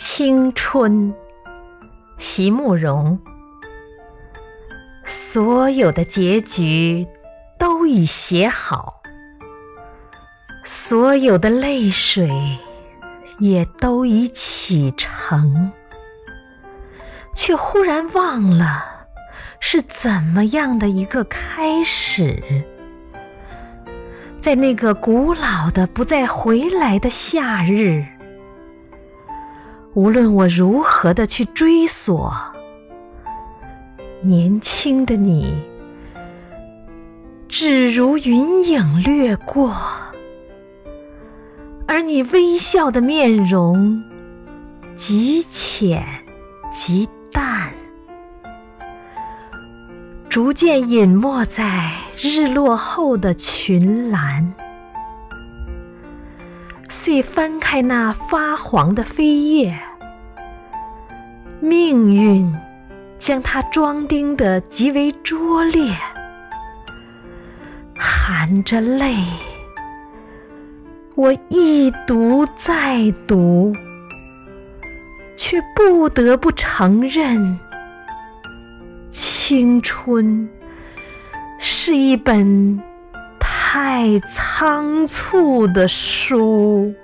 青春，席慕容。所有的结局都已写好，所有的泪水也都已启程，却忽然忘了是怎么样的一个开始。在那个古老的不再回来的夏日。无论我如何的去追索，年轻的你，只如云影掠过，而你微笑的面容极浅极淡，逐渐隐没在日落后的群岚。遂翻开那发黄的扉页，命运将它装订得极为拙劣，含着泪，我一读再读，却不得不承认，青春是一本。太仓促的书。